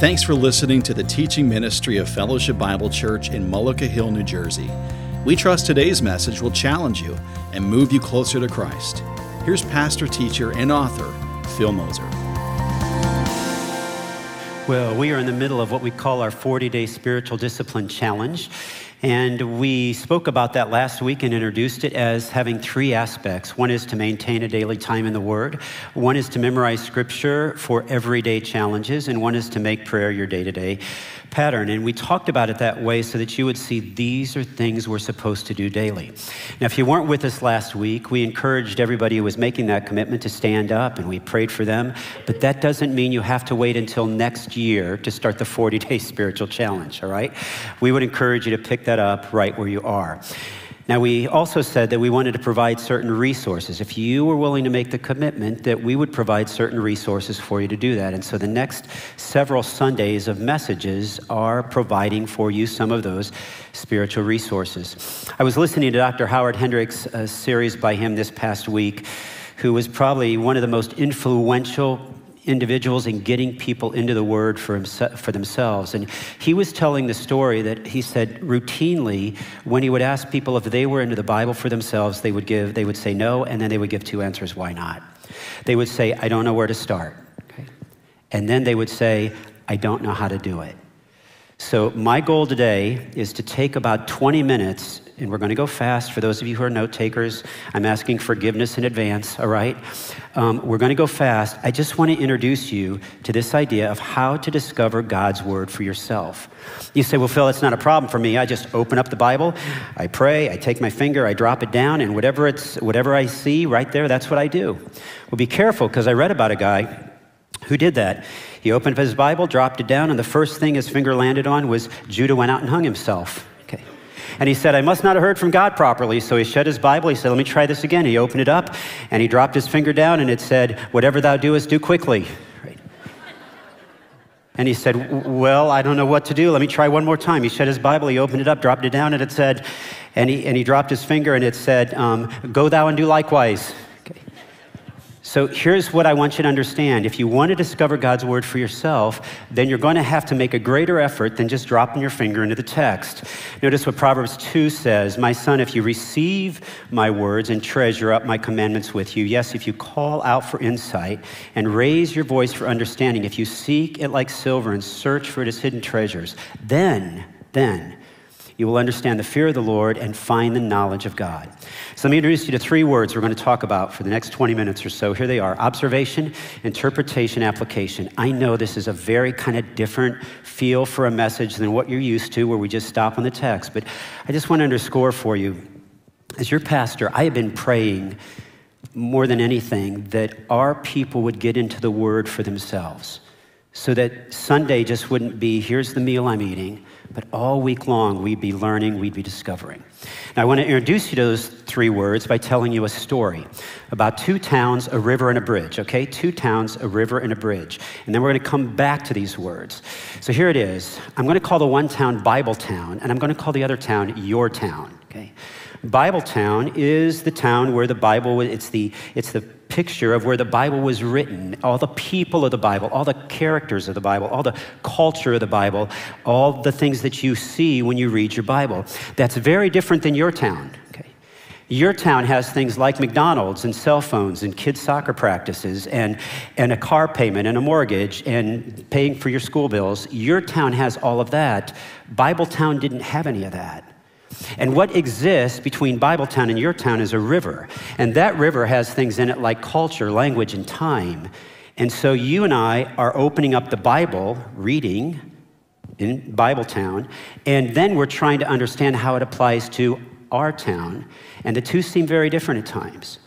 Thanks for listening to the teaching ministry of Fellowship Bible Church in Mullica Hill, New Jersey. We trust today's message will challenge you and move you closer to Christ. Here's pastor, teacher, and author Phil Moser. Well, we are in the middle of what we call our 40 day spiritual discipline challenge. And we spoke about that last week and introduced it as having three aspects. One is to maintain a daily time in the Word, one is to memorize Scripture for everyday challenges, and one is to make prayer your day to day pattern. And we talked about it that way so that you would see these are things we're supposed to do daily. Now, if you weren't with us last week, we encouraged everybody who was making that commitment to stand up and we prayed for them. But that doesn't mean you have to wait until next year to start the 40 day spiritual challenge, all right? We would encourage you to pick that up right where you are. Now, we also said that we wanted to provide certain resources. If you were willing to make the commitment, that we would provide certain resources for you to do that. And so the next several Sundays of messages are providing for you some of those spiritual resources. I was listening to Dr. Howard Hendricks' a series by him this past week, who was probably one of the most influential individuals and getting people into the Word for, himself, for themselves. And he was telling the story that he said routinely, when he would ask people if they were into the Bible for themselves, they would give, they would say no, and then they would give two answers, why not? They would say, I don't know where to start. Okay? And then they would say, I don't know how to do it. So, my goal today is to take about 20 minutes, and we're going to go fast. For those of you who are note takers, I'm asking forgiveness in advance, all right? Um, we're going to go fast. I just want to introduce you to this idea of how to discover God's Word for yourself. You say, Well, Phil, it's not a problem for me. I just open up the Bible, I pray, I take my finger, I drop it down, and whatever, it's, whatever I see right there, that's what I do. Well, be careful, because I read about a guy who did that. He opened up his Bible, dropped it down, and the first thing his finger landed on was Judah went out and hung himself. And he said, I must not have heard from God properly. So he shut his Bible. He said, Let me try this again. He opened it up and he dropped his finger down, and it said, Whatever thou doest, do quickly. And he said, Well, I don't know what to do. Let me try one more time. He shut his Bible, he opened it up, dropped it down, and it said, and he, and he dropped his finger, and it said, um, Go thou and do likewise. So here's what I want you to understand. If you want to discover God's word for yourself, then you're going to have to make a greater effort than just dropping your finger into the text. Notice what Proverbs 2 says My son, if you receive my words and treasure up my commandments with you, yes, if you call out for insight and raise your voice for understanding, if you seek it like silver and search for it as hidden treasures, then, then, you will understand the fear of the Lord and find the knowledge of God. So let me introduce you to three words we're going to talk about for the next 20 minutes or so. Here they are observation, interpretation, application. I know this is a very kind of different feel for a message than what you're used to, where we just stop on the text, but I just want to underscore for you as your pastor, I have been praying more than anything that our people would get into the word for themselves so that Sunday just wouldn't be here's the meal I'm eating, but all week long we'd be learning, we'd be discovering. Now, I want to introduce you to those three words by telling you a story about two towns, a river, and a bridge, okay? Two towns, a river, and a bridge. And then we're going to come back to these words. So here it is. I'm going to call the one town Bible Town, and I'm going to call the other town Your Town, okay? Bible Town is the town where the Bible, it's the, it's the picture of where the Bible was written, all the people of the Bible, all the characters of the Bible, all the culture of the Bible, all the things that you see when you read your Bible. That's very different than your town. Okay? Your town has things like McDonald's and cell phones and kids' soccer practices and, and a car payment and a mortgage and paying for your school bills. Your town has all of that. Bible Town didn't have any of that. And what exists between Bibletown and your town is a river. And that river has things in it like culture, language, and time. And so you and I are opening up the Bible, reading in Bibletown, and then we're trying to understand how it applies to our town. And the two seem very different at times.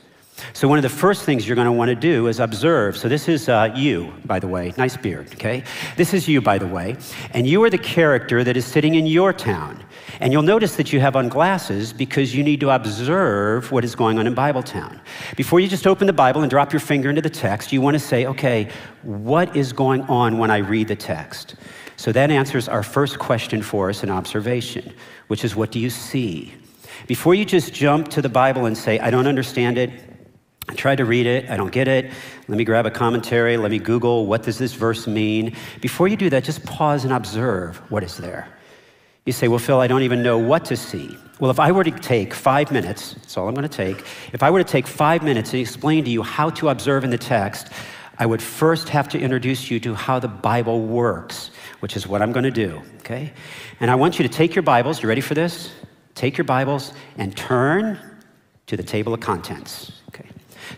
So, one of the first things you're going to want to do is observe. So, this is uh, you, by the way. Nice beard, okay? This is you, by the way. And you are the character that is sitting in your town. And you'll notice that you have on glasses because you need to observe what is going on in Bibletown. Before you just open the Bible and drop your finger into the text, you want to say, okay, what is going on when I read the text? So that answers our first question for us in observation, which is what do you see? Before you just jump to the Bible and say, I don't understand it, I tried to read it, I don't get it. Let me grab a commentary, let me Google what does this verse mean. Before you do that, just pause and observe what is there. You say, Well, Phil, I don't even know what to see. Well, if I were to take five minutes, that's all I'm going to take, if I were to take five minutes and explain to you how to observe in the text, I would first have to introduce you to how the Bible works, which is what I'm going to do, okay? And I want you to take your Bibles, you ready for this? Take your Bibles and turn to the table of contents.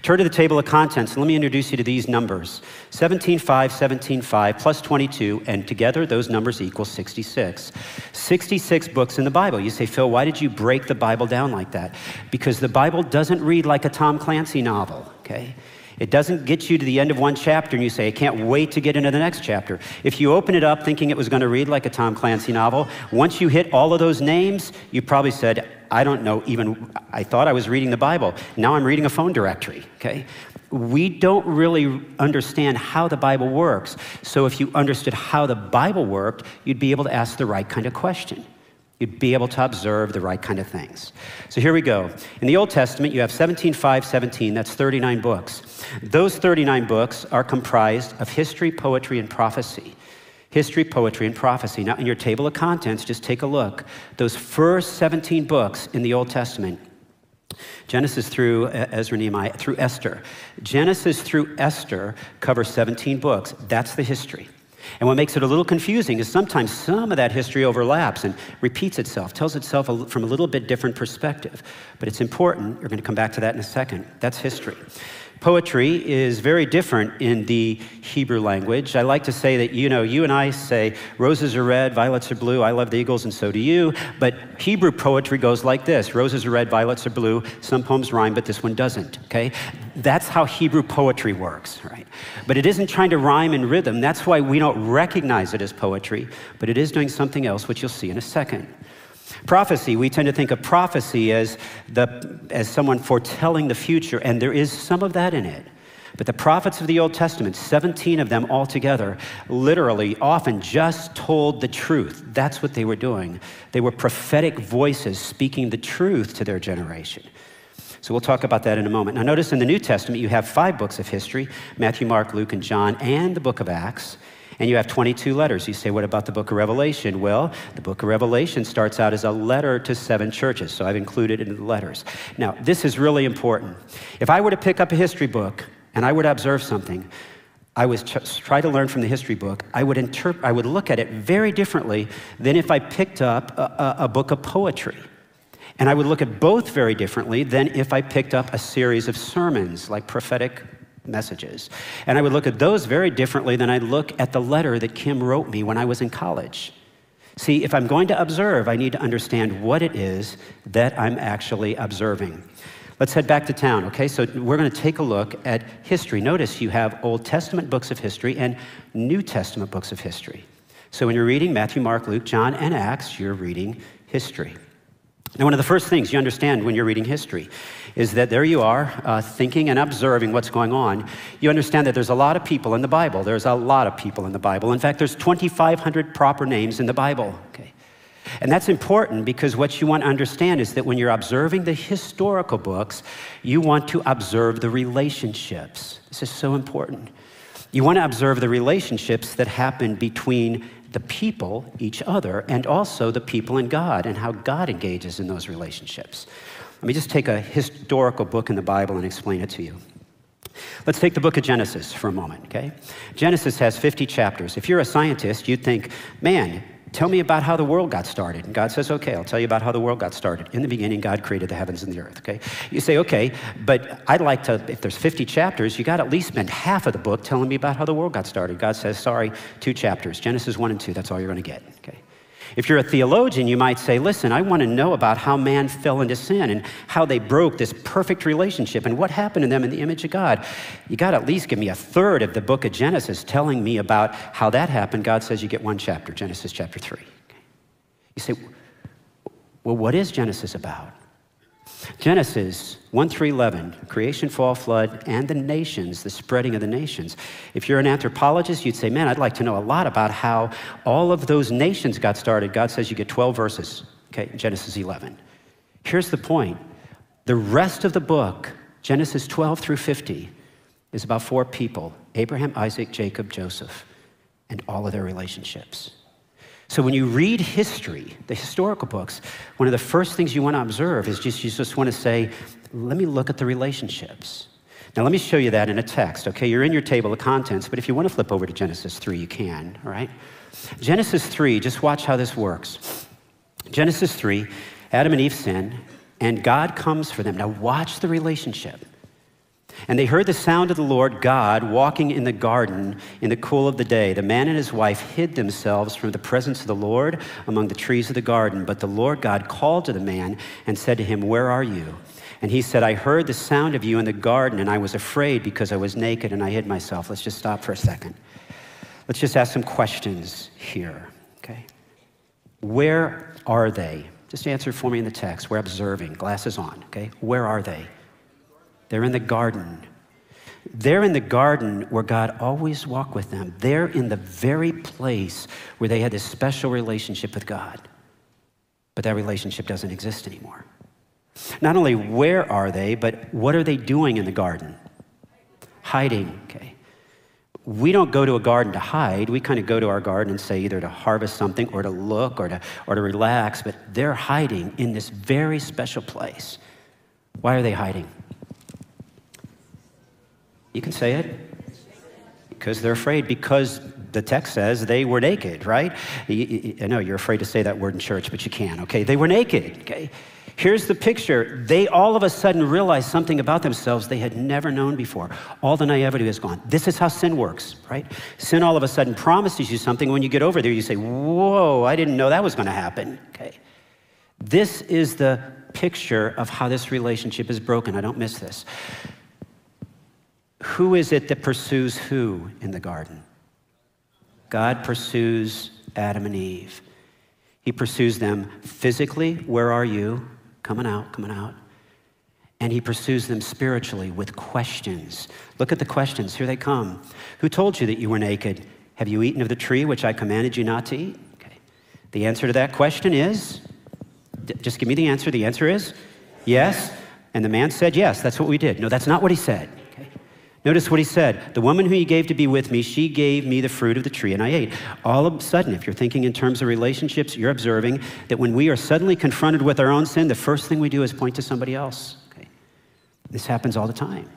Turn to the table of contents and let me introduce you to these numbers 17.5, 17.5, plus 22, and together those numbers equal 66. 66 books in the Bible. You say, Phil, why did you break the Bible down like that? Because the Bible doesn't read like a Tom Clancy novel, okay? It doesn't get you to the end of one chapter and you say, I can't wait to get into the next chapter. If you open it up thinking it was going to read like a Tom Clancy novel, once you hit all of those names, you probably said, I don't know even, I thought I was reading the Bible. Now I'm reading a phone directory, okay? We don't really understand how the Bible works. So if you understood how the Bible worked, you'd be able to ask the right kind of question. You'd be able to observe the right kind of things. So here we go. In the Old Testament, you have 17, 5, 17. That's 39 books. Those 39 books are comprised of history, poetry, and prophecy. History, poetry, and prophecy. Now, in your table of contents, just take a look. Those first 17 books in the Old Testament, Genesis through uh, Ezra, Nehemiah, through Esther. Genesis through Esther cover 17 books. That's the history. And what makes it a little confusing is sometimes some of that history overlaps and repeats itself, tells itself from a little bit different perspective. But it's important. You're going to come back to that in a second. That's history. Poetry is very different in the Hebrew language. I like to say that, you know, you and I say roses are red, violets are blue, I love the Eagles, and so do you. But Hebrew poetry goes like this roses are red, violets are blue. Some poems rhyme, but this one doesn't, okay? That's how Hebrew poetry works, right? But it isn't trying to rhyme in rhythm. That's why we don't recognize it as poetry, but it is doing something else, which you'll see in a second. Prophecy, we tend to think of prophecy as, the, as someone foretelling the future, and there is some of that in it. But the prophets of the Old Testament, 17 of them altogether, literally often just told the truth. That's what they were doing. They were prophetic voices speaking the truth to their generation. So we'll talk about that in a moment. Now, notice in the New Testament, you have five books of history Matthew, Mark, Luke, and John, and the book of Acts. And you have 22 letters. You say, what about the book of Revelation? Well, the book of Revelation starts out as a letter to seven churches, so I've included it in the letters. Now, this is really important. If I were to pick up a history book and I would observe something, I was try to learn from the history book, I would, interp- I would look at it very differently than if I picked up a, a, a book of poetry. And I would look at both very differently than if I picked up a series of sermons, like prophetic messages. And I would look at those very differently than I'd look at the letter that Kim wrote me when I was in college. See, if I'm going to observe, I need to understand what it is that I'm actually observing. Let's head back to town, okay? So we're going to take a look at history. Notice you have Old Testament books of history and New Testament books of history. So when you're reading Matthew, Mark, Luke, John, and Acts, you're reading history. Now, one of the first things you understand when you're reading history is that there you are, uh, thinking and observing what's going on. You understand that there's a lot of people in the Bible. There's a lot of people in the Bible. In fact, there's 2,500 proper names in the Bible. Okay. And that's important because what you want to understand is that when you're observing the historical books, you want to observe the relationships. This is so important. You want to observe the relationships that happen between the people, each other, and also the people and God, and how God engages in those relationships. Let me just take a historical book in the Bible and explain it to you. Let's take the book of Genesis for a moment, okay? Genesis has 50 chapters. If you're a scientist, you'd think, man, Tell me about how the world got started. And God says, Okay, I'll tell you about how the world got started. In the beginning, God created the heavens and the earth. Okay? You say, Okay, but I'd like to, if there's 50 chapters, you got to at least spend half of the book telling me about how the world got started. God says, Sorry, two chapters Genesis 1 and 2, that's all you're going to get. Okay? If you're a theologian, you might say, listen, I want to know about how man fell into sin and how they broke this perfect relationship and what happened to them in the image of God. You got to at least give me a third of the book of Genesis telling me about how that happened. God says you get one chapter, Genesis chapter 3. You say, well, what is Genesis about? Genesis 1 through 11, creation, fall, flood, and the nations, the spreading of the nations. If you're an anthropologist, you'd say, man, I'd like to know a lot about how all of those nations got started. God says you get 12 verses, okay, Genesis 11. Here's the point the rest of the book Genesis 12 through 50 is about four people Abraham, Isaac, Jacob, Joseph, and all of their relationships. So when you read history, the historical books, one of the first things you want to observe is just you just want to say, let me look at the relationships. Now let me show you that in a text. Okay, you're in your table of contents, but if you want to flip over to Genesis 3, you can, all right? Genesis 3, just watch how this works. Genesis 3, Adam and Eve sin, and God comes for them. Now watch the relationship. And they heard the sound of the Lord God walking in the garden in the cool of the day. The man and his wife hid themselves from the presence of the Lord among the trees of the garden. But the Lord God called to the man and said to him, Where are you? And he said, I heard the sound of you in the garden, and I was afraid because I was naked and I hid myself. Let's just stop for a second. Let's just ask some questions here, okay? Where are they? Just answer for me in the text. We're observing, glasses on, okay? Where are they? They're in the garden. They're in the garden where God always walked with them. They're in the very place where they had this special relationship with God. But that relationship doesn't exist anymore. Not only where are they, but what are they doing in the garden? Hiding, okay. We don't go to a garden to hide. We kind of go to our garden and say either to harvest something or to look or to, or to relax, but they're hiding in this very special place. Why are they hiding? You can say it. Because they're afraid, because the text says they were naked, right? I know you're afraid to say that word in church, but you can, okay? They were naked, okay? Here's the picture. They all of a sudden realized something about themselves they had never known before. All the naivety is gone. This is how sin works, right? Sin all of a sudden promises you something. When you get over there, you say, Whoa, I didn't know that was going to happen, okay? This is the picture of how this relationship is broken. I don't miss this. Who is it that pursues who in the garden? God pursues Adam and Eve. He pursues them physically. Where are you? Coming out, coming out. And he pursues them spiritually with questions. Look at the questions. Here they come. Who told you that you were naked? Have you eaten of the tree which I commanded you not to eat? Okay. The answer to that question is just give me the answer. The answer is yes. And the man said, Yes, that's what we did. No, that's not what he said. Notice what he said The woman who you gave to be with me, she gave me the fruit of the tree, and I ate. All of a sudden, if you're thinking in terms of relationships, you're observing that when we are suddenly confronted with our own sin, the first thing we do is point to somebody else. Okay? This happens all the time.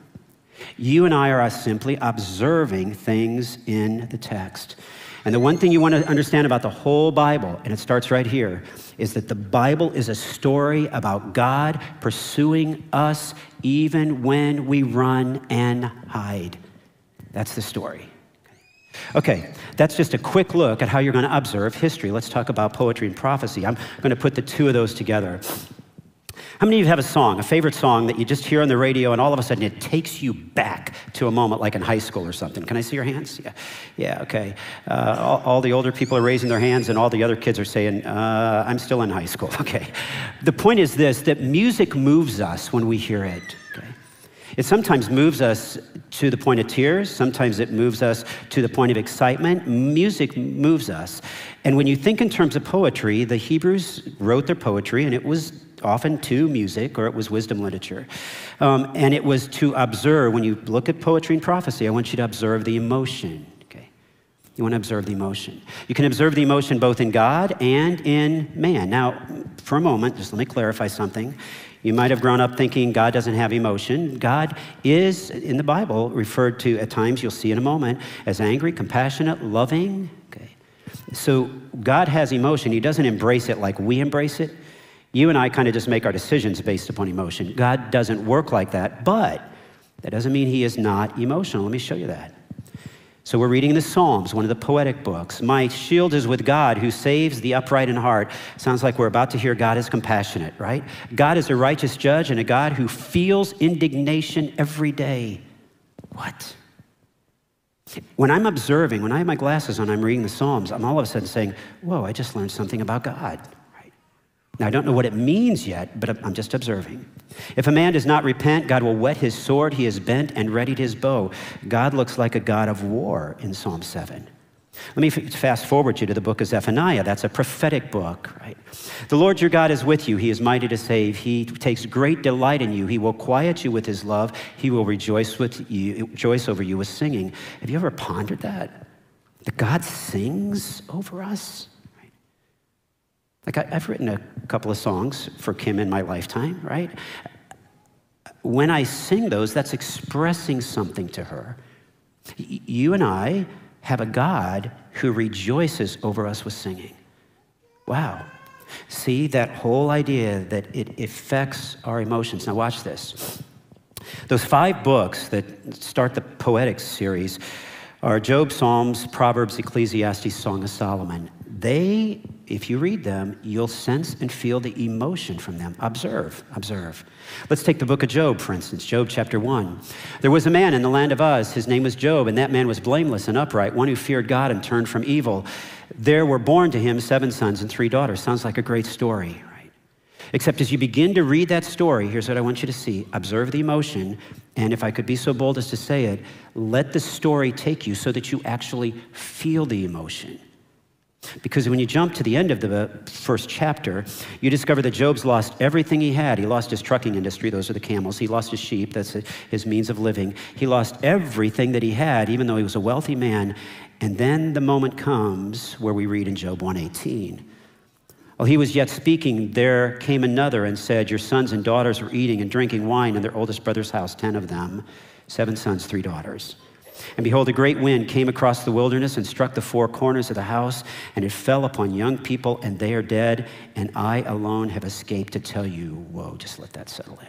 You and I are simply observing things in the text. And the one thing you want to understand about the whole Bible, and it starts right here, is that the Bible is a story about God pursuing us even when we run and hide. That's the story. Okay, that's just a quick look at how you're going to observe history. Let's talk about poetry and prophecy. I'm going to put the two of those together. How many of you have a song, a favorite song that you just hear on the radio and all of a sudden it takes you back to a moment like in high school or something? Can I see your hands? Yeah, yeah okay. Uh, all, all, the older people are raising their hands and all the other kids are saying, uh, I'm still in high school. Okay. The point is this that music moves us when we hear it. Okay. It sometimes moves us to the point of tears, sometimes it moves us to the point of excitement. Music moves us. And when you think in terms of poetry, the Hebrews wrote their poetry and it was often to music or it was wisdom literature. Um, and it was to observe, when you look at poetry and prophecy, I want you to observe the emotion. Okay? You want to observe the emotion. You can observe the emotion both in God and in man. Now, for a moment, just let me clarify something. You might have grown up thinking God doesn't have emotion. God is, in the Bible, referred to at times, you'll see in a moment, as angry, compassionate, loving. Okay. So God has emotion. He doesn't embrace it like we embrace it. You and I kind of just make our decisions based upon emotion. God doesn't work like that, but that doesn't mean he is not emotional. Let me show you that. So we're reading the Psalms, one of the poetic books. My shield is with God who saves the upright in heart. Sounds like we're about to hear God is compassionate, right? God is a righteous judge and a God who feels indignation every day. What? When I'm observing, when I have my glasses on, I'm reading the Psalms, I'm all of a sudden saying, Whoa, I just learned something about God. Now, I don't know what it means yet, but I'm just observing. If a man does not repent, God will whet his sword. He is bent and readied his bow. God looks like a God of war in Psalm 7. Let me fast forward you to the book of Zephaniah. That's a prophetic book, right? The Lord your God is with you. He is mighty to save. He takes great delight in you. He will quiet you with his love. He will rejoice with you, rejoice over you with singing. Have you ever pondered that? That God sings over us? Like I, have written a couple of songs for Kim in my lifetime, right? When I sing those, that's expressing something to her. You and I have a God who rejoices over us with singing. Wow. See that whole idea that it affects our emotions. Now, watch this. Those five books that start the Poetics series are Job, Psalms, Proverbs, Ecclesiastes, Song of Solomon. They, if you read them, you'll sense and feel the emotion from them. Observe, observe. Let's take the book of Job, for instance, Job chapter 1. There was a man in the land of Uz. His name was Job, and that man was blameless and upright, one who feared God and turned from evil. There were born to him seven sons and three daughters. Sounds like a great story, right? Except as you begin to read that story, here's what I want you to see observe the emotion, and if I could be so bold as to say it, let the story take you so that you actually feel the emotion. Because when you jump to the end of the first chapter, you discover that Job's lost everything he had. He lost his trucking industry, those are the camels. He lost his sheep, that's his means of living. He lost everything that he had, even though he was a wealthy man. And then the moment comes where we read in Job 118. While he was yet speaking, there came another and said, Your sons and daughters were eating and drinking wine in their oldest brother's house, ten of them, seven sons, three daughters. And behold, a great wind came across the wilderness and struck the four corners of the house, and it fell upon young people, and they are dead, and I alone have escaped to tell you, whoa, just let that settle in.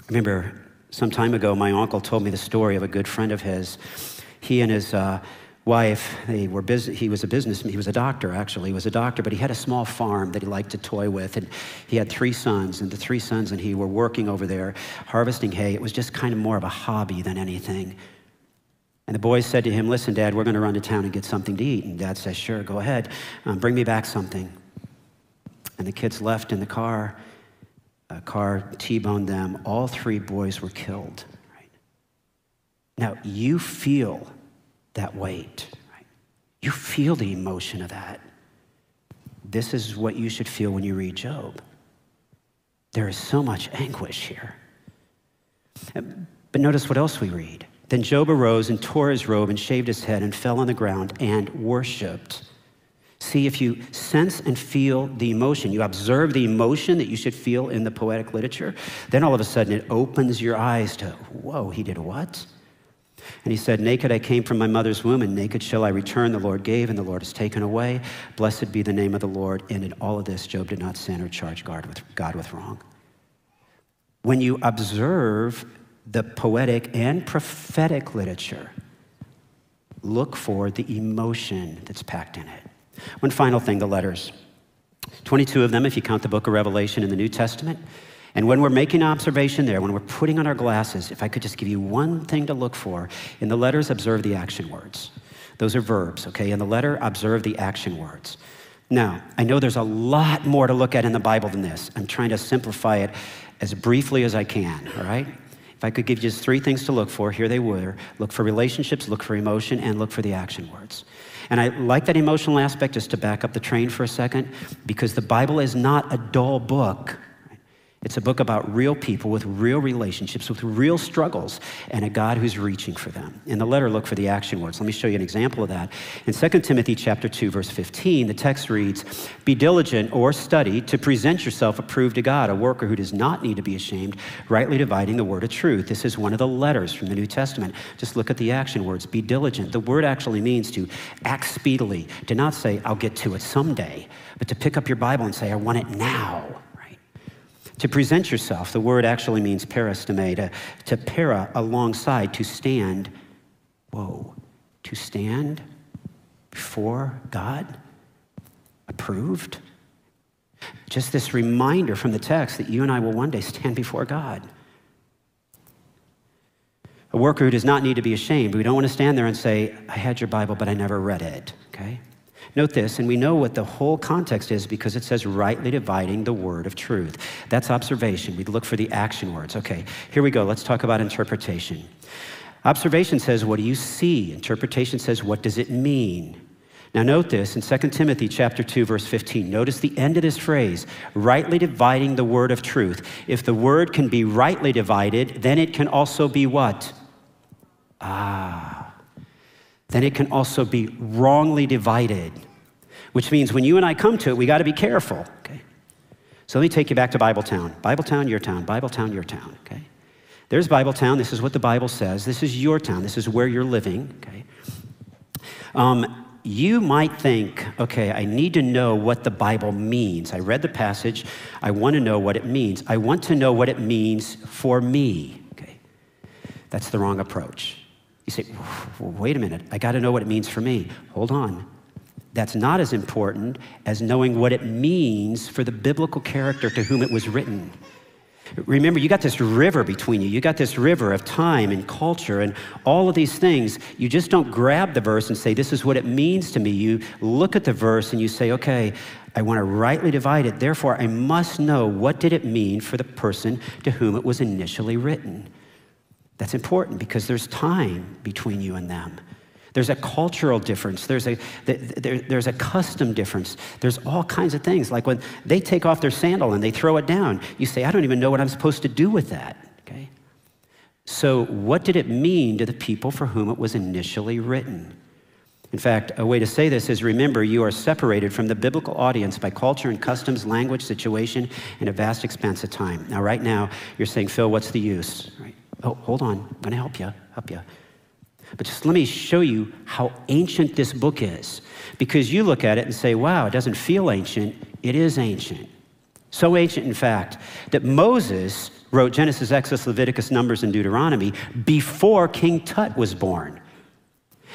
I remember some time ago, my uncle told me the story of a good friend of his. He and his uh, wife, they were business, he was a businessman, he was a doctor actually, he was a doctor, but he had a small farm that he liked to toy with. And he had three sons, and the three sons and he were working over there harvesting hay. It was just kind of more of a hobby than anything. And the boys said to him, Listen, Dad, we're going to run to town and get something to eat. And Dad says, Sure, go ahead. Um, bring me back something. And the kids left in the car. A car T boned them. All three boys were killed. Right? Now, you feel that weight. You feel the emotion of that. This is what you should feel when you read Job. There is so much anguish here. But notice what else we read. Then Job arose and tore his robe and shaved his head and fell on the ground and worshiped. See, if you sense and feel the emotion, you observe the emotion that you should feel in the poetic literature, then all of a sudden it opens your eyes to, whoa, he did what? And he said, Naked I came from my mother's womb, and naked shall I return. The Lord gave, and the Lord has taken away. Blessed be the name of the Lord. And in all of this, Job did not sin or charge God with, God with wrong. When you observe the poetic and prophetic literature, look for the emotion that's packed in it. One final thing the letters 22 of them, if you count the book of Revelation in the New Testament. And when we're making observation there, when we're putting on our glasses, if I could just give you one thing to look for, in the letters, observe the action words. Those are verbs, okay? In the letter, observe the action words. Now, I know there's a lot more to look at in the Bible than this. I'm trying to simplify it as briefly as I can, all right? If I could give you just three things to look for, here they were look for relationships, look for emotion, and look for the action words. And I like that emotional aspect just to back up the train for a second, because the Bible is not a dull book. It's a book about real people with real relationships, with real struggles, and a God who's reaching for them. In the letter, look for the action words. Let me show you an example of that. In 2 Timothy chapter 2, verse 15, the text reads, Be diligent or study to present yourself approved to God, a worker who does not need to be ashamed, rightly dividing the word of truth. This is one of the letters from the New Testament. Just look at the action words. Be diligent. The word actually means to act speedily, to not say, I'll get to it someday, but to pick up your Bible and say, I want it now. To present yourself, the word actually means paristemi, to, to para alongside, to stand. Whoa, to stand before God, approved. Just this reminder from the text that you and I will one day stand before God. A worker who does not need to be ashamed. We don't want to stand there and say, I had your Bible, but I never read it, okay? Note this, and we know what the whole context is because it says rightly dividing the word of truth. That's observation. We look for the action words. Okay, here we go. Let's talk about interpretation. Observation says, what do you see? Interpretation says, what does it mean? Now note this in 2 Timothy chapter 2 verse 15. Notice the end of this phrase, rightly dividing the word of truth. If the word can be rightly divided, then it can also be what? Ah. Then it can also be wrongly divided. Which means when you and I come to it, we got to be careful, okay? So let me take you back to Bibletown. Bibletown, your town. Bibletown, your town, okay? There's Bibletown. This is what the Bible says. This is your town. This is where you're living, okay? Um, you might think, okay, I need to know what the Bible means. I read the passage, I want to know what it means. I want to know what it means for me. Okay. That's the wrong approach. You say, wait a minute, I got to know what it means for me. Hold on. That's not as important as knowing what it means for the biblical character to whom it was written. Remember, you got this river between you. You got this river of time and culture and all of these things. You just don't grab the verse and say, This is what it means to me. You look at the verse and you say, Okay, I want to rightly divide it. Therefore, I must know what did it mean for the person to whom it was initially written. That's important because there's time between you and them. There's a cultural difference. There's a, there, there's a custom difference. There's all kinds of things. Like when they take off their sandal and they throw it down, you say, I don't even know what I'm supposed to do with that. Okay? So, what did it mean to the people for whom it was initially written? In fact, a way to say this is remember, you are separated from the biblical audience by culture and customs, language, situation, and a vast expanse of time. Now, right now, you're saying, Phil, what's the use? Right? Oh, hold on. I'm going to help you. Help you. But just let me show you how ancient this book is. Because you look at it and say, wow, it doesn't feel ancient. It is ancient. So ancient, in fact, that Moses wrote Genesis, Exodus, Leviticus, Numbers, and Deuteronomy before King Tut was born.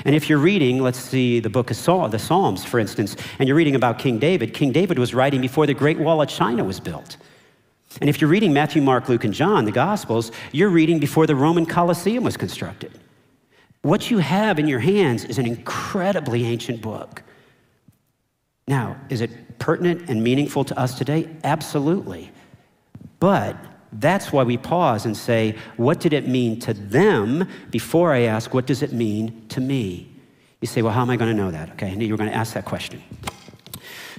And if you're reading, let's see, the book of the Psalms, for instance, and you're reading about King David, King David was writing before the Great Wall of China was built. And if you're reading Matthew, Mark, Luke, and John, the Gospels, you're reading before the Roman Colosseum was constructed. What you have in your hands is an incredibly ancient book. Now, is it pertinent and meaningful to us today? Absolutely. But that's why we pause and say, what did it mean to them before I ask, what does it mean to me? You say, well, how am I going to know that? Okay, I knew you were going to ask that question.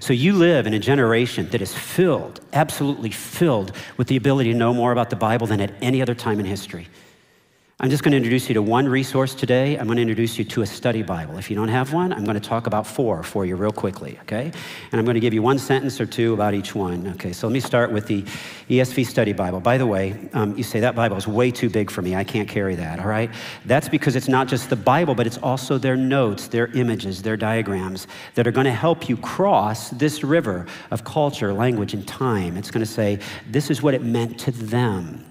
So you live in a generation that is filled, absolutely filled, with the ability to know more about the Bible than at any other time in history. I'm just going to introduce you to one resource today. I'm going to introduce you to a study Bible. If you don't have one, I'm going to talk about four for you real quickly, okay? And I'm going to give you one sentence or two about each one, okay? So let me start with the ESV Study Bible. By the way, um, you say that Bible is way too big for me. I can't carry that, all right? That's because it's not just the Bible, but it's also their notes, their images, their diagrams that are going to help you cross this river of culture, language, and time. It's going to say, this is what it meant to them?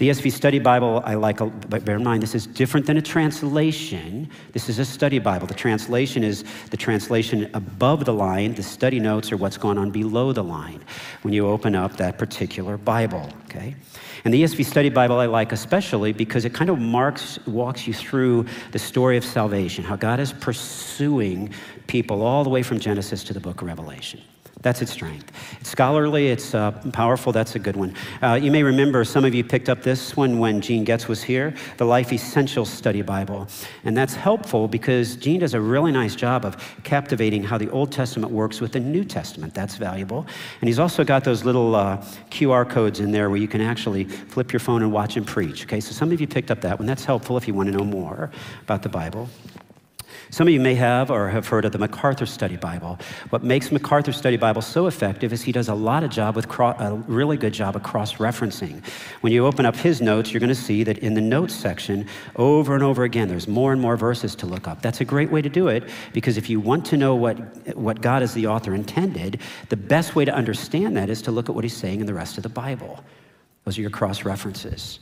The ESV Study Bible, I like, but bear in mind, this is different than a translation. This is a study Bible. The translation is the translation above the line. The study notes are what's going on below the line when you open up that particular Bible, okay? And the ESV Study Bible I like especially because it kind of marks, walks you through the story of salvation, how God is pursuing people all the way from Genesis to the book of Revelation. That's its strength. It's scholarly, it's uh, powerful, that's a good one. Uh, you may remember, some of you picked up this one when Gene Getz was here, the Life Essentials Study Bible. And that's helpful because Gene does a really nice job of captivating how the Old Testament works with the New Testament. That's valuable. And he's also got those little uh, QR codes in there where you can actually flip your phone and watch him preach. Okay, so some of you picked up that one. That's helpful if you want to know more about the Bible. Some of you may have or have heard of the MacArthur Study Bible. What makes MacArthur Study Bible so effective is he does a lot of job with a really good job of cross-referencing. When you open up his notes, you're going to see that in the notes section, over and over again, there's more and more verses to look up. That's a great way to do it because if you want to know what, what God as the author intended, the best way to understand that is to look at what he's saying in the rest of the Bible. Those are your cross references.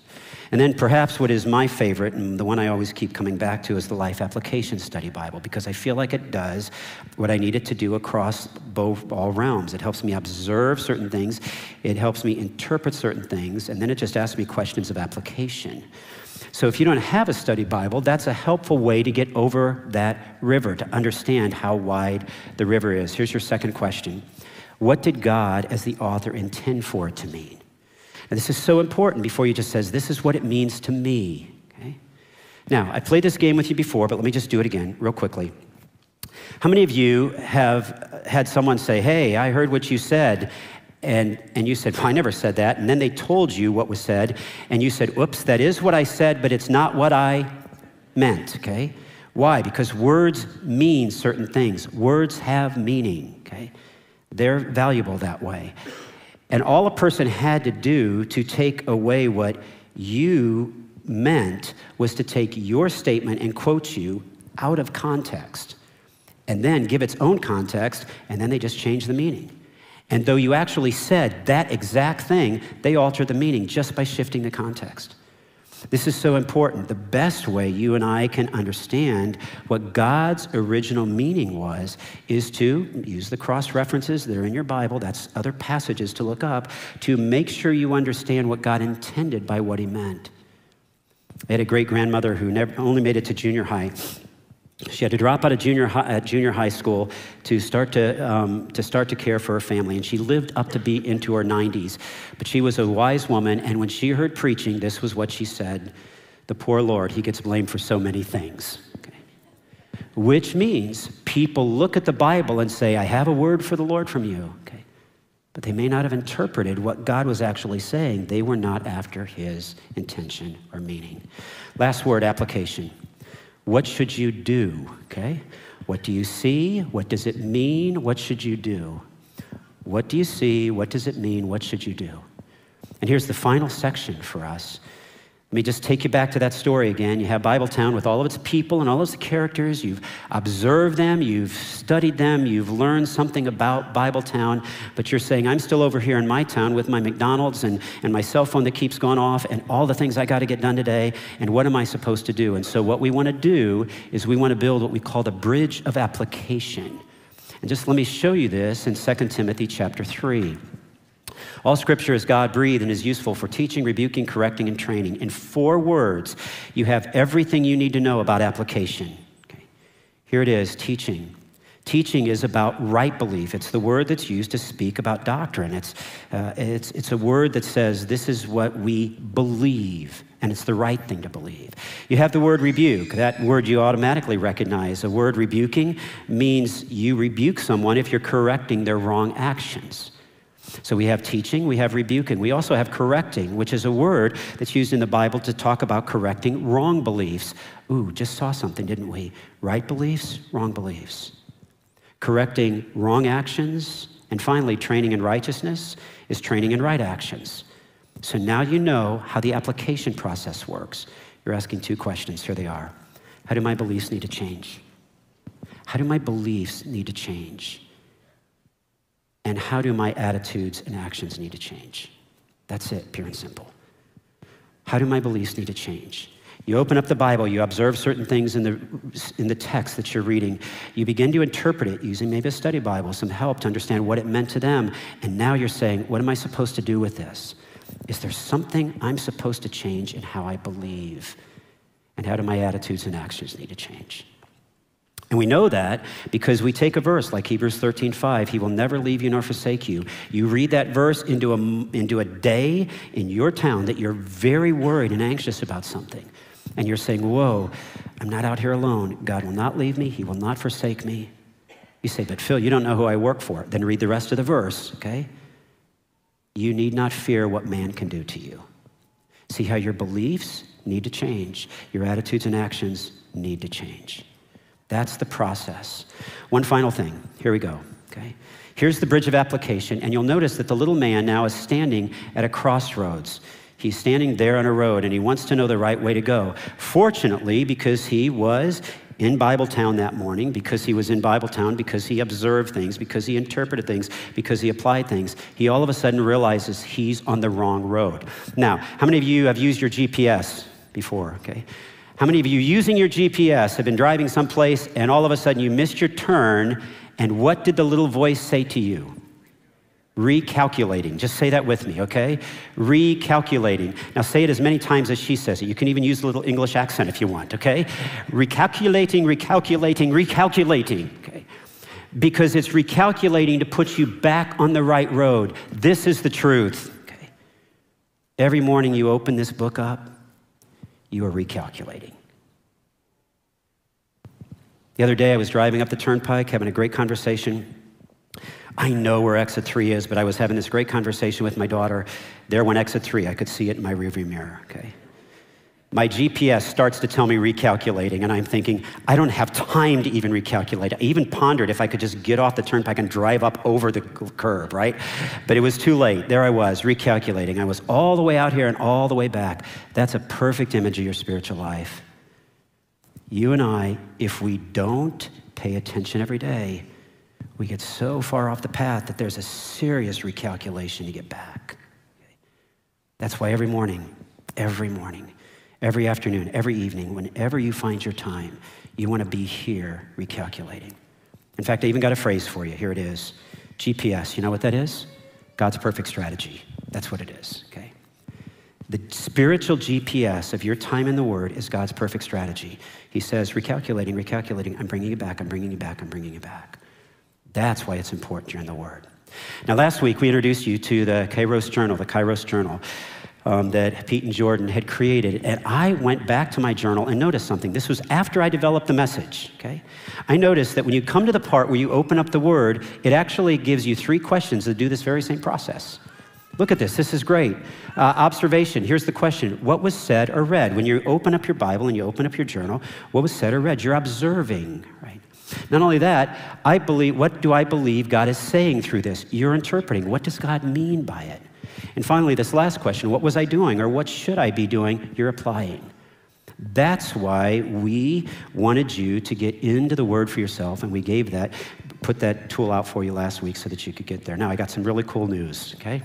And then perhaps what is my favorite, and the one I always keep coming back to, is the Life Application Study Bible, because I feel like it does what I need it to do across both all realms. It helps me observe certain things, it helps me interpret certain things, and then it just asks me questions of application. So if you don't have a study Bible, that's a helpful way to get over that river, to understand how wide the river is. Here's your second question What did God, as the author, intend for it to mean? And this is so important before you just says, this is what it means to me. Okay? Now, I played this game with you before, but let me just do it again real quickly. How many of you have had someone say, Hey, I heard what you said? And, and you said, Well, I never said that. And then they told you what was said. And you said, Oops, that is what I said, but it's not what I meant, okay? Why? Because words mean certain things. Words have meaning, okay? They're valuable that way. And all a person had to do to take away what you meant was to take your statement and quote you out of context and then give its own context, and then they just change the meaning. And though you actually said that exact thing, they alter the meaning just by shifting the context. This is so important. The best way you and I can understand what God's original meaning was is to use the cross references that are in your Bible, that's other passages to look up, to make sure you understand what God intended by what He meant. I had a great grandmother who never, only made it to junior high. She had to drop out of junior high, at junior high school to start to, um, to start to care for her family. And she lived up to be into her 90s. But she was a wise woman, and when she heard preaching, this was what she said The poor Lord, he gets blamed for so many things. Okay. Which means people look at the Bible and say, I have a word for the Lord from you. Okay. But they may not have interpreted what God was actually saying. They were not after his intention or meaning. Last word application. What should you do? Okay? What do you see? What does it mean? What should you do? What do you see? What does it mean? What should you do? And here's the final section for us let me just take you back to that story again. You have Bibletown with all of its people and all of its characters. You've observed them, you've studied them, you've learned something about Bibletown, but you're saying, I'm still over here in my town with my McDonald's and, and my cell phone that keeps going off and all the things I got to get done today, and what am I supposed to do? And so, what we want to do is we want to build what we call the bridge of application. And just let me show you this in 2 Timothy chapter 3. All scripture is God breathed and is useful for teaching, rebuking, correcting, and training. In four words, you have everything you need to know about application. Okay. Here it is teaching. Teaching is about right belief. It's the word that's used to speak about doctrine. It's, uh, it's, it's a word that says this is what we believe, and it's the right thing to believe. You have the word rebuke. That word you automatically recognize. The word rebuking means you rebuke someone if you're correcting their wrong actions. So we have teaching, we have rebuking, we also have correcting, which is a word that's used in the Bible to talk about correcting wrong beliefs. Ooh, just saw something, didn't we? Right beliefs, wrong beliefs. Correcting wrong actions, and finally, training in righteousness is training in right actions. So now you know how the application process works. You're asking two questions. Here they are How do my beliefs need to change? How do my beliefs need to change? And how do my attitudes and actions need to change? That's it, pure and simple. How do my beliefs need to change? You open up the Bible, you observe certain things in the, in the text that you're reading. You begin to interpret it using maybe a study Bible, some help to understand what it meant to them. And now you're saying, what am I supposed to do with this? Is there something I'm supposed to change in how I believe? And how do my attitudes and actions need to change? And we know that because we take a verse like Hebrews 13, 5, he will never leave you nor forsake you. You read that verse into a, into a day in your town that you're very worried and anxious about something. And you're saying, Whoa, I'm not out here alone. God will not leave me, He will not forsake me. You say, But Phil, you don't know who I work for. Then read the rest of the verse, okay? You need not fear what man can do to you. See how your beliefs need to change, your attitudes and actions need to change. That's the process. One final thing. Here we go. Okay. Here's the bridge of application, and you'll notice that the little man now is standing at a crossroads. He's standing there on a road and he wants to know the right way to go. Fortunately, because he was in Bibletown that morning, because he was in Bibletown, because he observed things, because he interpreted things, because he applied things, he all of a sudden realizes he's on the wrong road. Now, how many of you have used your GPS before? Okay. How many of you using your GPS have been driving someplace and all of a sudden you missed your turn and what did the little voice say to you? Recalculating. Just say that with me, okay? Recalculating. Now say it as many times as she says it. You can even use a little English accent if you want, okay? Recalculating, recalculating, recalculating, okay? Because it's recalculating to put you back on the right road. This is the truth, okay? Every morning you open this book up you are recalculating. The other day, I was driving up the turnpike, having a great conversation. I know where exit three is, but I was having this great conversation with my daughter. There went exit three. I could see it in my rearview mirror, okay? My GPS starts to tell me recalculating, and I'm thinking, I don't have time to even recalculate. I even pondered if I could just get off the turnpike and drive up over the curb, right? But it was too late. There I was, recalculating. I was all the way out here and all the way back. That's a perfect image of your spiritual life. You and I, if we don't pay attention every day, we get so far off the path that there's a serious recalculation to get back. That's why every morning, every morning, every afternoon, every evening, whenever you find your time, you want to be here recalculating. In fact, I even got a phrase for you. Here it is GPS. You know what that is? God's perfect strategy. That's what it is, okay? The spiritual GPS of your time in the Word is God's perfect strategy. He says, recalculating, recalculating, I'm bringing you back, I'm bringing you back, I'm bringing you back. That's why it's important you're in the Word. Now, last week we introduced you to the Kairos Journal, the Kairos Journal um, that Pete and Jordan had created. And I went back to my journal and noticed something. This was after I developed the message, okay? I noticed that when you come to the part where you open up the word, it actually gives you three questions that do this very same process. Look at this. This is great. Uh, observation. Here's the question What was said or read? When you open up your Bible and you open up your journal, what was said or read? You're observing, right? Not only that, I believe, what do I believe God is saying through this? You're interpreting. What does God mean by it? And finally, this last question what was I doing or what should I be doing? You're applying. That's why we wanted you to get into the Word for yourself, and we gave that, put that tool out for you last week so that you could get there. Now, I got some really cool news, okay?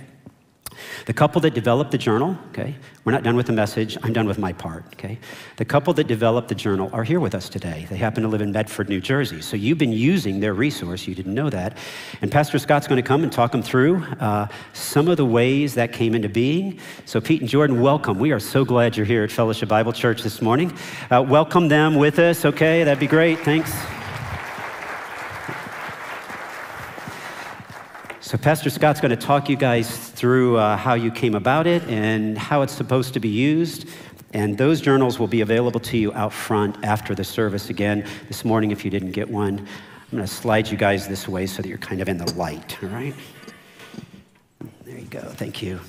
The couple that developed the journal, okay, we're not done with the message, I'm done with my part, okay? The couple that developed the journal are here with us today. They happen to live in Medford, New Jersey. So you've been using their resource, you didn't know that. And Pastor Scott's to come and talk them through uh, some of the ways that came into being. So, Pete and Jordan, welcome. We are so glad you're here at Fellowship Bible Church this morning. Uh, welcome them with us, okay? That'd be great. Thanks. So, Pastor Scott's to talk you guys through uh, how you came about it and how it's supposed to be used. And those journals will be available to you out front after the service again. This morning, if you didn't get one, I'm going to slide you guys this way so that you're kind of in the light, all right? There you go. Thank you.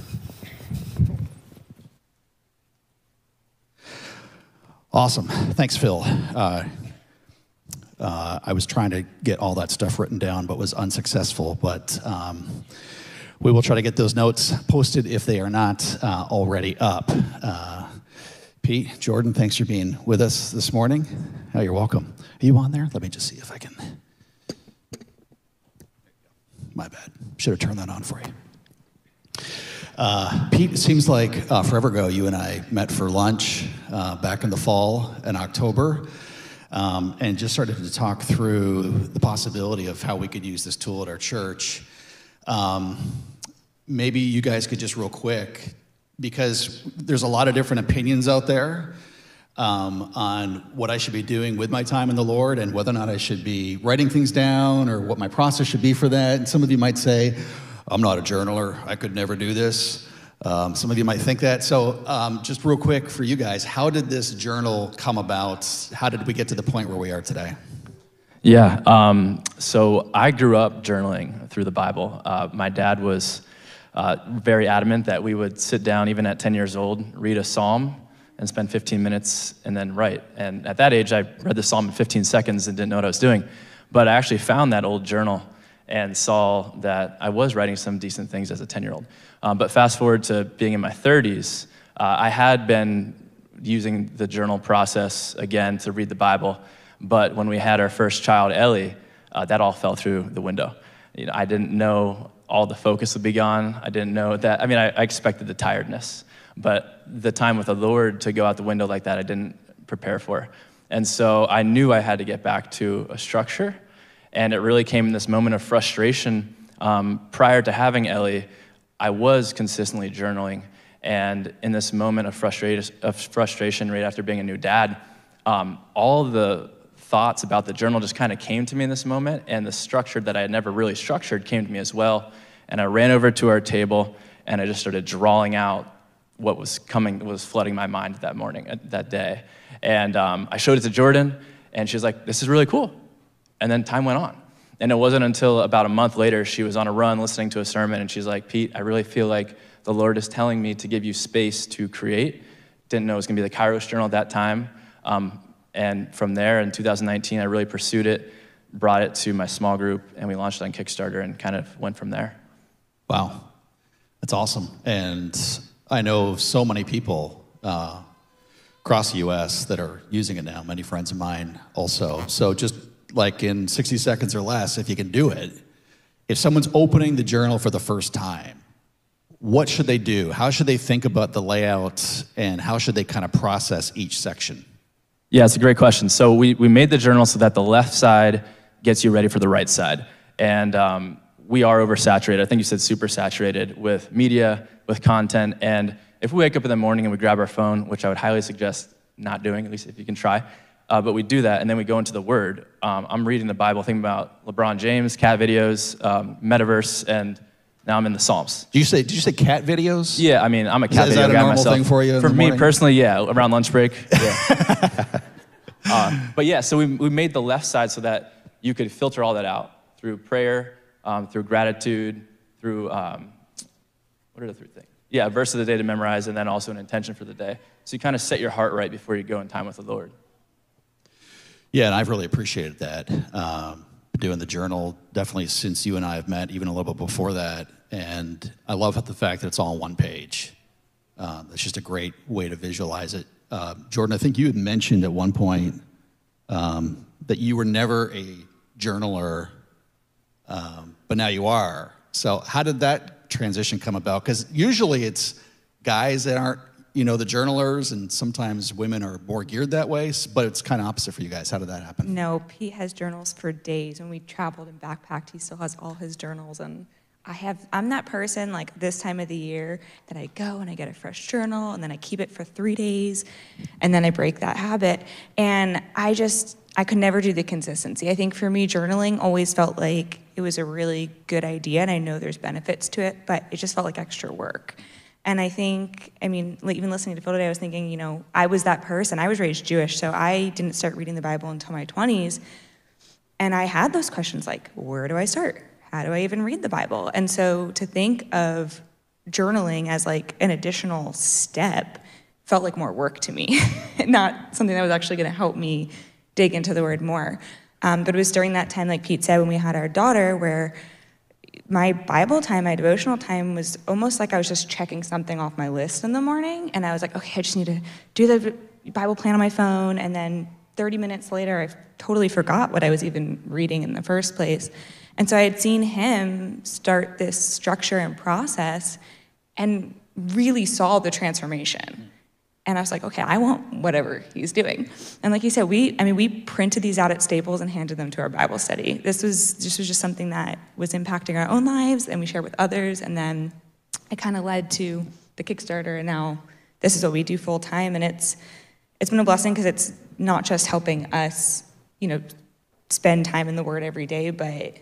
Awesome. Thanks, Phil. Uh, uh, I was trying to get all that stuff written down, but was unsuccessful. But um, we will try to get those notes posted if they are not uh, already up. Uh, Pete, Jordan, thanks for being with us this morning. Oh, you're welcome. Are you on there? Let me just see if I can. My bad. Should have turned that on for you. Uh, Pete, it seems like uh, forever ago you and I met for lunch uh, back in the fall in October um, and just started to talk through the possibility of how we could use this tool at our church. Um, maybe you guys could just real quick, because there's a lot of different opinions out there um, on what I should be doing with my time in the Lord and whether or not I should be writing things down or what my process should be for that. And some of you might say, I'm not a journaler, I could never do this. Um, some of you might think that. So, um, just real quick for you guys, how did this journal come about? How did we get to the point where we are today? Yeah, um, so I grew up journaling through the Bible. Uh, my dad was uh, very adamant that we would sit down, even at 10 years old, read a psalm and spend 15 minutes and then write. And at that age, I read the psalm in 15 seconds and didn't know what I was doing. But I actually found that old journal and saw that I was writing some decent things as a 10 year old. Um, but fast forward to being in my 30s, uh, I had been using the journal process again to read the Bible. But when we had our first child, Ellie, uh, that all fell through the window. You know, I didn't know all the focus would be gone. I didn't know that. I mean, I, I expected the tiredness, but the time with the Lord to go out the window like that, I didn't prepare for. And so I knew I had to get back to a structure and it really came in this moment of frustration. Um, prior to having Ellie, I was consistently journaling. And in this moment of, frustration, of frustration right after being a new dad, um, all the thoughts about the journal just kind of came to me in this moment. And the structure that I had never really structured came to me as well. And I ran over to our table and I just started drawing out what was coming, what was flooding my mind that morning, that day. And um, I showed it to Jordan, and she was like, This is really cool and then time went on. And it wasn't until about a month later, she was on a run listening to a sermon, and she's like, Pete, I really feel like the Lord is telling me to give you space to create. Didn't know it was gonna be the Kairos Journal at that time. Um, and from there, in 2019, I really pursued it, brought it to my small group, and we launched on Kickstarter and kind of went from there. Wow, that's awesome. And I know so many people uh, across the US that are using it now, many friends of mine also. So, just like in 60 seconds or less, if you can do it, if someone's opening the journal for the first time, what should they do? How should they think about the layout and how should they kind of process each section? Yeah, it's a great question. So we, we made the journal so that the left side gets you ready for the right side. And um, we are oversaturated. I think you said super saturated with media, with content. And if we wake up in the morning and we grab our phone, which I would highly suggest not doing, at least if you can try, uh, but we do that and then we go into the Word. Um, I'm reading the Bible, thinking about LeBron James, cat videos, um, metaverse, and now I'm in the Psalms. Did you say, did you say cat videos? Yeah, I mean, I'm a cat is video that a guy normal myself. thing for you For me morning? personally, yeah, around lunch break. Yeah. uh, but yeah, so we, we made the left side so that you could filter all that out through prayer, um, through gratitude, through um, what are the three things? Yeah, verse of the day to memorize, and then also an intention for the day. So you kind of set your heart right before you go in time with the Lord. Yeah, and I've really appreciated that. Um, doing the journal definitely since you and I have met, even a little bit before that. And I love the fact that it's all on one page. Um, it's just a great way to visualize it. Uh, Jordan, I think you had mentioned at one point um, that you were never a journaler, um, but now you are. So, how did that transition come about? Because usually it's guys that aren't, you know, the journalers, and sometimes women are more geared that way. But it's kind of opposite for you guys. How did that happen? No, Pete has journals for days. When we traveled and backpacked, he still has all his journals. And I have, I'm that person like this time of the year that I go and I get a fresh journal and then I keep it for three days and then I break that habit. And I just, I could never do the consistency. I think for me, journaling always felt like it was a really good idea. And I know there's benefits to it, but it just felt like extra work. And I think, I mean, even listening to Phil today, I was thinking, you know, I was that person. I was raised Jewish, so I didn't start reading the Bible until my 20s. And I had those questions like, where do I start? How do I even read the Bible? And so to think of journaling as like an additional step felt like more work to me, not something that was actually going to help me dig into the word more. Um, but it was during that time, like Pete said, when we had our daughter, where my Bible time, my devotional time was almost like I was just checking something off my list in the morning. And I was like, okay, I just need to do the Bible plan on my phone. And then 30 minutes later, I totally forgot what I was even reading in the first place. And so I had seen him start this structure and process and really saw the transformation. And I was like, okay, I want whatever he's doing. And like you said, we, I mean, we printed these out at Staples and handed them to our Bible study. This was, this was just something that was impacting our own lives and we shared with others. And then it kind of led to the Kickstarter. And now this is what we do full time. And it's, it's been a blessing because it's not just helping us, you know, spend time in the Word every day, but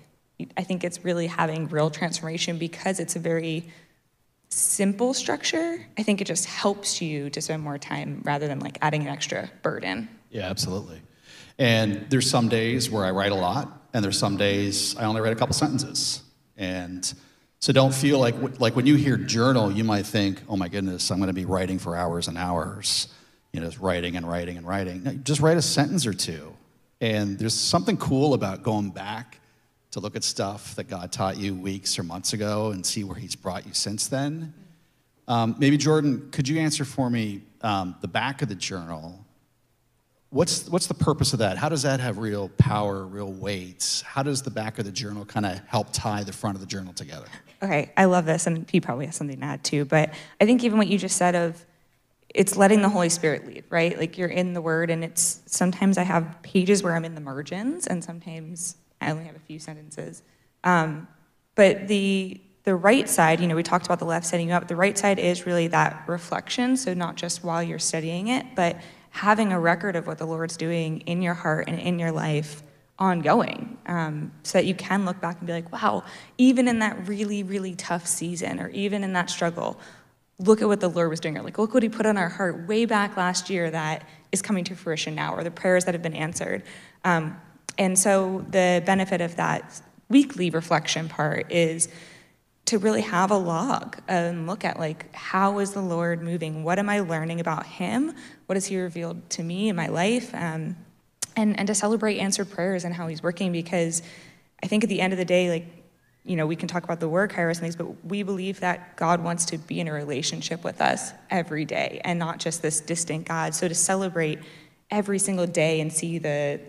I think it's really having real transformation because it's a very simple structure. I think it just helps you to spend more time rather than like adding an extra burden. Yeah, absolutely. And there's some days where I write a lot, and there's some days I only write a couple sentences. And so don't feel like like when you hear journal, you might think, "Oh my goodness, I'm going to be writing for hours and hours." You know, just writing and writing and writing. No, just write a sentence or two. And there's something cool about going back to look at stuff that God taught you weeks or months ago and see where He's brought you since then. Um, maybe Jordan, could you answer for me um, the back of the journal? What's, what's the purpose of that? How does that have real power, real weight? How does the back of the journal kind of help tie the front of the journal together? Okay, I love this, and he probably has something to add too. But I think even what you just said of it's letting the Holy Spirit lead, right? Like you're in the Word, and it's sometimes I have pages where I'm in the margins, and sometimes I only have a few sentences. Um, but the the right side, you know, we talked about the left setting you up. The right side is really that reflection. So not just while you're studying it, but having a record of what the Lord's doing in your heart and in your life ongoing um, so that you can look back and be like, wow, even in that really, really tough season or even in that struggle, look at what the Lord was doing. Or like, look what He put on our heart way back last year that is coming to fruition now, or the prayers that have been answered. Um, and so the benefit of that weekly reflection part is to really have a log and look at like how is the lord moving? What am i learning about him? What has he revealed to me in my life? Um, and, and to celebrate answered prayers and how he's working because i think at the end of the day like you know we can talk about the word kairos and things but we believe that god wants to be in a relationship with us every day and not just this distant god. So to celebrate every single day and see the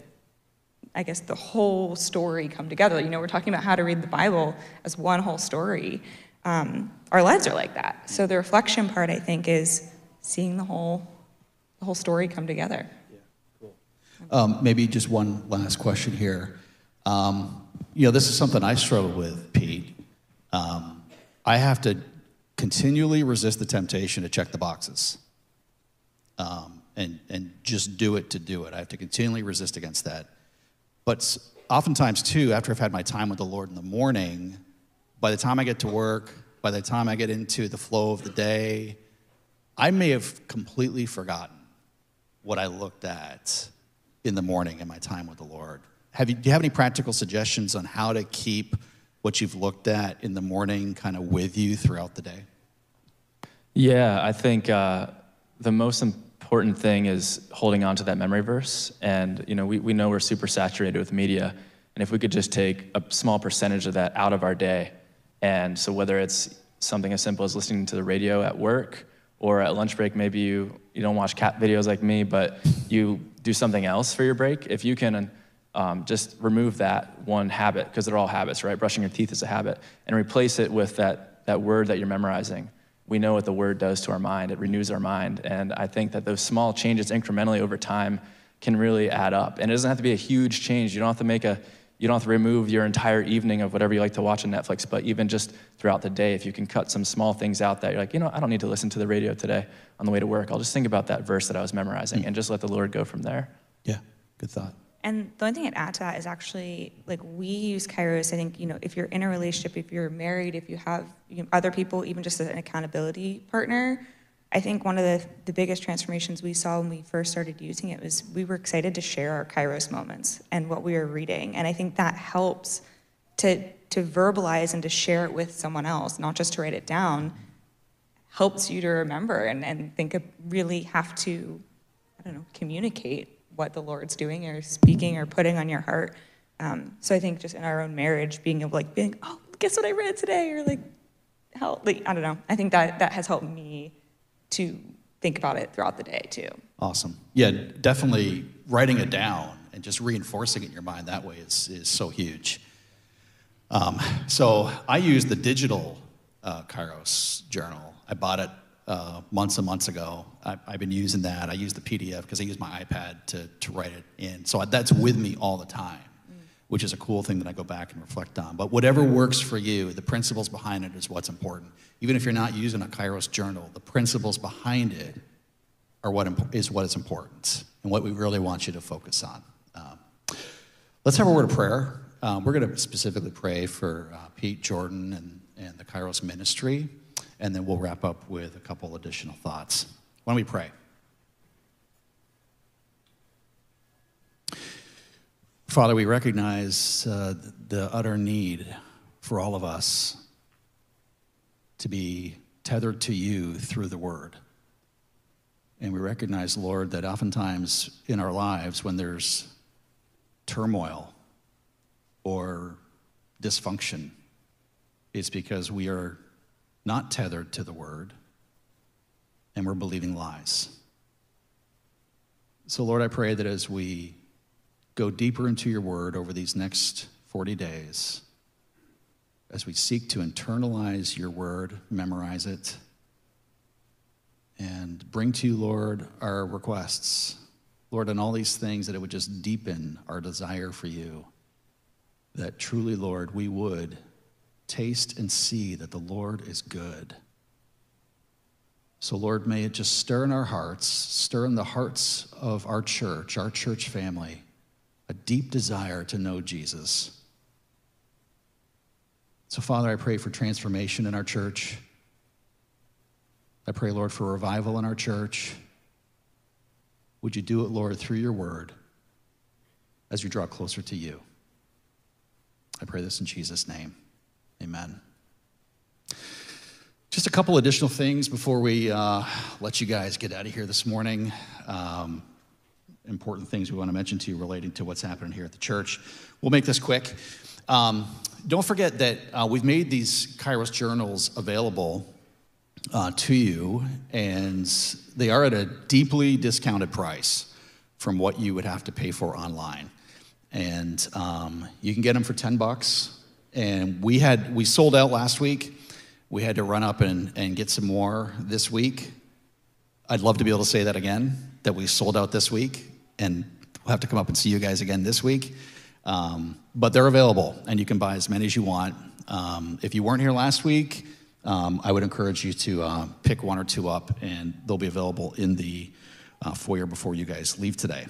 I guess, the whole story come together. You know, we're talking about how to read the Bible as one whole story. Um, our lives are like that. So the reflection part, I think, is seeing the whole, the whole story come together. Yeah, cool. Um, maybe just one last question here. Um, you know, this is something I struggle with, Pete. Um, I have to continually resist the temptation to check the boxes um, and, and just do it to do it. I have to continually resist against that. But oftentimes, too, after I've had my time with the Lord in the morning, by the time I get to work, by the time I get into the flow of the day, I may have completely forgotten what I looked at in the morning in my time with the Lord. Have you, do you have any practical suggestions on how to keep what you've looked at in the morning kind of with you throughout the day? Yeah, I think uh, the most important important thing is holding on to that memory verse. And you know, we, we know we're super saturated with media. And if we could just take a small percentage of that out of our day, and so whether it's something as simple as listening to the radio at work or at lunch break, maybe you, you don't watch cat videos like me, but you do something else for your break. If you can um, just remove that one habit, because they're all habits, right? Brushing your teeth is a habit, and replace it with that, that word that you're memorizing we know what the word does to our mind. It renews our mind. And I think that those small changes incrementally over time can really add up. And it doesn't have to be a huge change. You don't have to make a you don't have to remove your entire evening of whatever you like to watch on Netflix, but even just throughout the day, if you can cut some small things out that you're like, you know, I don't need to listen to the radio today on the way to work. I'll just think about that verse that I was memorizing mm. and just let the Lord go from there. Yeah, good thought. And the only thing I'd add to that is actually like we use Kairos. I think you know if you're in a relationship, if you're married, if you have you know, other people, even just as an accountability partner. I think one of the, the biggest transformations we saw when we first started using it was we were excited to share our Kairos moments and what we were reading. And I think that helps to, to verbalize and to share it with someone else, not just to write it down, helps you to remember and, and think of really have to, I don't know, communicate what the Lord's doing or speaking or putting on your heart. Um, so I think just in our own marriage, being able like being, oh, guess what I read today, or like, help, like I don't know. I think that that has helped me to think about it throughout the day too. Awesome. Yeah, definitely writing it down and just reinforcing it in your mind that way is is so huge. Um, so I use the digital uh, Kairos journal. I bought it uh, months and months ago. I, have been using that. I use the PDF because I use my iPad to, to write it in. So that's with me all the time, which is a cool thing that I go back and reflect on. But whatever works for you, the principles behind it is what's important. Even if you're not using a Kairos journal, the principles behind it are what is what is important and what we really want you to focus on. Um, let's have a word of prayer. Um, we're going to specifically pray for uh, Pete Jordan and, and the Kairos ministry and then we'll wrap up with a couple additional thoughts. Why don't we pray? Father, we recognize uh, the utter need for all of us to be tethered to you through the word. And we recognize, Lord, that oftentimes in our lives, when there's turmoil or dysfunction, it's because we are not tethered to the word, and we're believing lies. So, Lord, I pray that as we go deeper into your word over these next 40 days, as we seek to internalize your word, memorize it, and bring to you, Lord, our requests, Lord, and all these things, that it would just deepen our desire for you. That truly, Lord, we would taste and see that the Lord is good. So, Lord, may it just stir in our hearts, stir in the hearts of our church, our church family, a deep desire to know Jesus. So, Father, I pray for transformation in our church. I pray, Lord, for revival in our church. Would you do it, Lord, through your word? as we draw closer to you. I pray this in Jesus' name. Amen. Just a couple additional things before we uh, let you guys get out of here this morning. Um, important things we want to mention to you relating to what's happening here at the church. We'll make this quick. Um, don't forget that uh, we've made these Kairos journals available uh, to you, and they are at a deeply discounted price from what you would have to pay for online. And um, you can get them for 10 bucks. And we had we sold out last week. We had to run up and, and get some more this week. I'd love to be able to say that again, that we sold out this week, and we'll have to come up and see you guys again this week. Um, but they're available, and you can buy as many as you want. Um, if you weren't here last week, um, I would encourage you to uh, pick one or two up, and they'll be available in the uh, foyer before you guys leave today.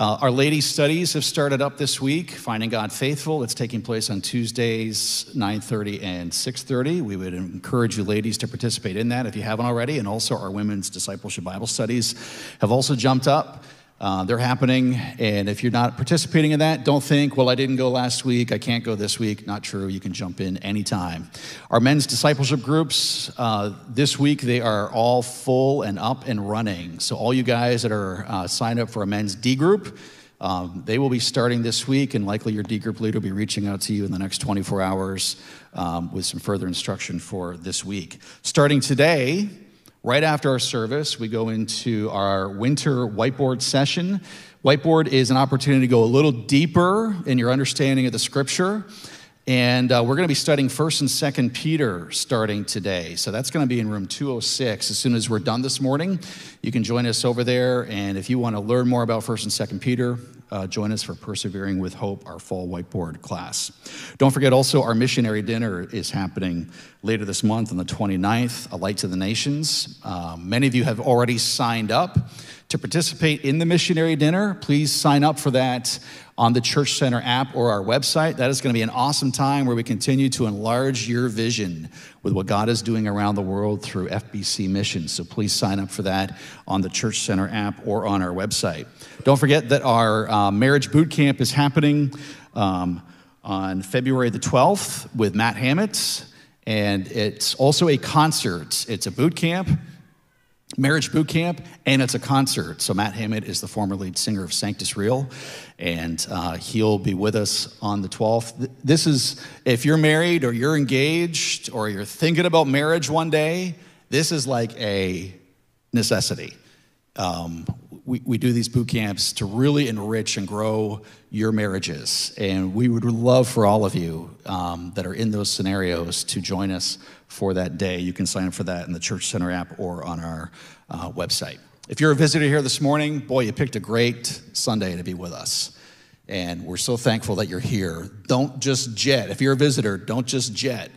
Uh, our ladies' studies have started up this week. Finding God Faithful. It's taking place on Tuesdays, 9:30 and 6:30. We would encourage you, ladies, to participate in that if you haven't already. And also, our women's discipleship Bible studies have also jumped up. Uh, they're happening, and if you're not participating in that, don't think, well, I didn't go last week, I can't go this week. Not true. You can jump in anytime. Our men's discipleship groups, uh, this week, they are all full and up and running. So, all you guys that are uh, signed up for a men's D group, um, they will be starting this week, and likely your D group leader will be reaching out to you in the next 24 hours um, with some further instruction for this week. Starting today, Right after our service, we go into our winter whiteboard session. Whiteboard is an opportunity to go a little deeper in your understanding of the scripture. And uh, we're going to be studying 1st and 2nd Peter starting today. So that's going to be in room 206. As soon as we're done this morning, you can join us over there. And if you want to learn more about 1st and 2nd Peter, uh, join us for Persevering with Hope, our fall whiteboard class. Don't forget also, our missionary dinner is happening later this month on the 29th, A Light to the Nations. Um, many of you have already signed up to participate in the missionary dinner. Please sign up for that on the Church Center app or our website. That is going to be an awesome time where we continue to enlarge your vision with what God is doing around the world through FBC missions. So please sign up for that on the Church Center app or on our website. Don't forget that our uh, marriage boot camp is happening um, on February the 12th with Matt Hammett. And it's also a concert. It's a boot camp marriage boot camp and it's a concert so matt hammett is the former lead singer of sanctus real and uh, he'll be with us on the 12th this is if you're married or you're engaged or you're thinking about marriage one day this is like a necessity um, we, we do these boot camps to really enrich and grow your marriages and we would love for all of you um, that are in those scenarios to join us for that day. You can sign up for that in the Church Center app or on our uh, website. If you're a visitor here this morning, boy, you picked a great Sunday to be with us. And we're so thankful that you're here. Don't just jet. If you're a visitor, don't just jet.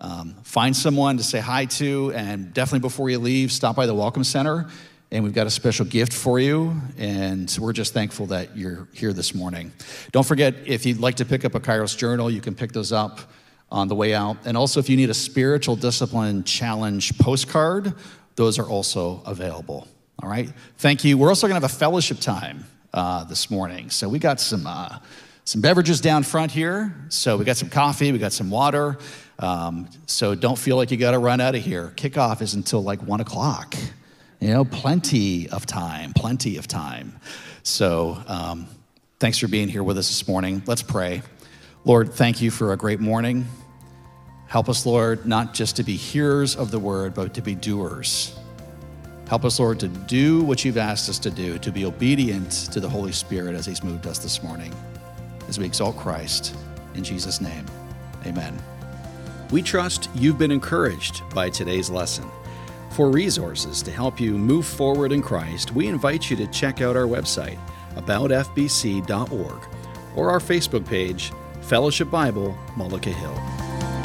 Um, find someone to say hi to, and definitely before you leave, stop by the Welcome Center. And we've got a special gift for you, and we're just thankful that you're here this morning. Don't forget, if you'd like to pick up a Kairos journal, you can pick those up on the way out. And also, if you need a spiritual discipline challenge postcard, those are also available. All right? Thank you. We're also going to have a fellowship time uh, this morning. So we got some. Uh, some beverages down front here. So we got some coffee, we got some water. Um, so don't feel like you got to run out of here. Kickoff is until like one o'clock. You know, plenty of time, plenty of time. So um, thanks for being here with us this morning. Let's pray. Lord, thank you for a great morning. Help us, Lord, not just to be hearers of the word, but to be doers. Help us, Lord, to do what you've asked us to do, to be obedient to the Holy Spirit as he's moved us this morning, as we exalt Christ. In Jesus' name, amen. We trust you've been encouraged by today's lesson. For resources to help you move forward in Christ, we invite you to check out our website, aboutfbc.org, or our Facebook page, Fellowship Bible, Mullica Hill.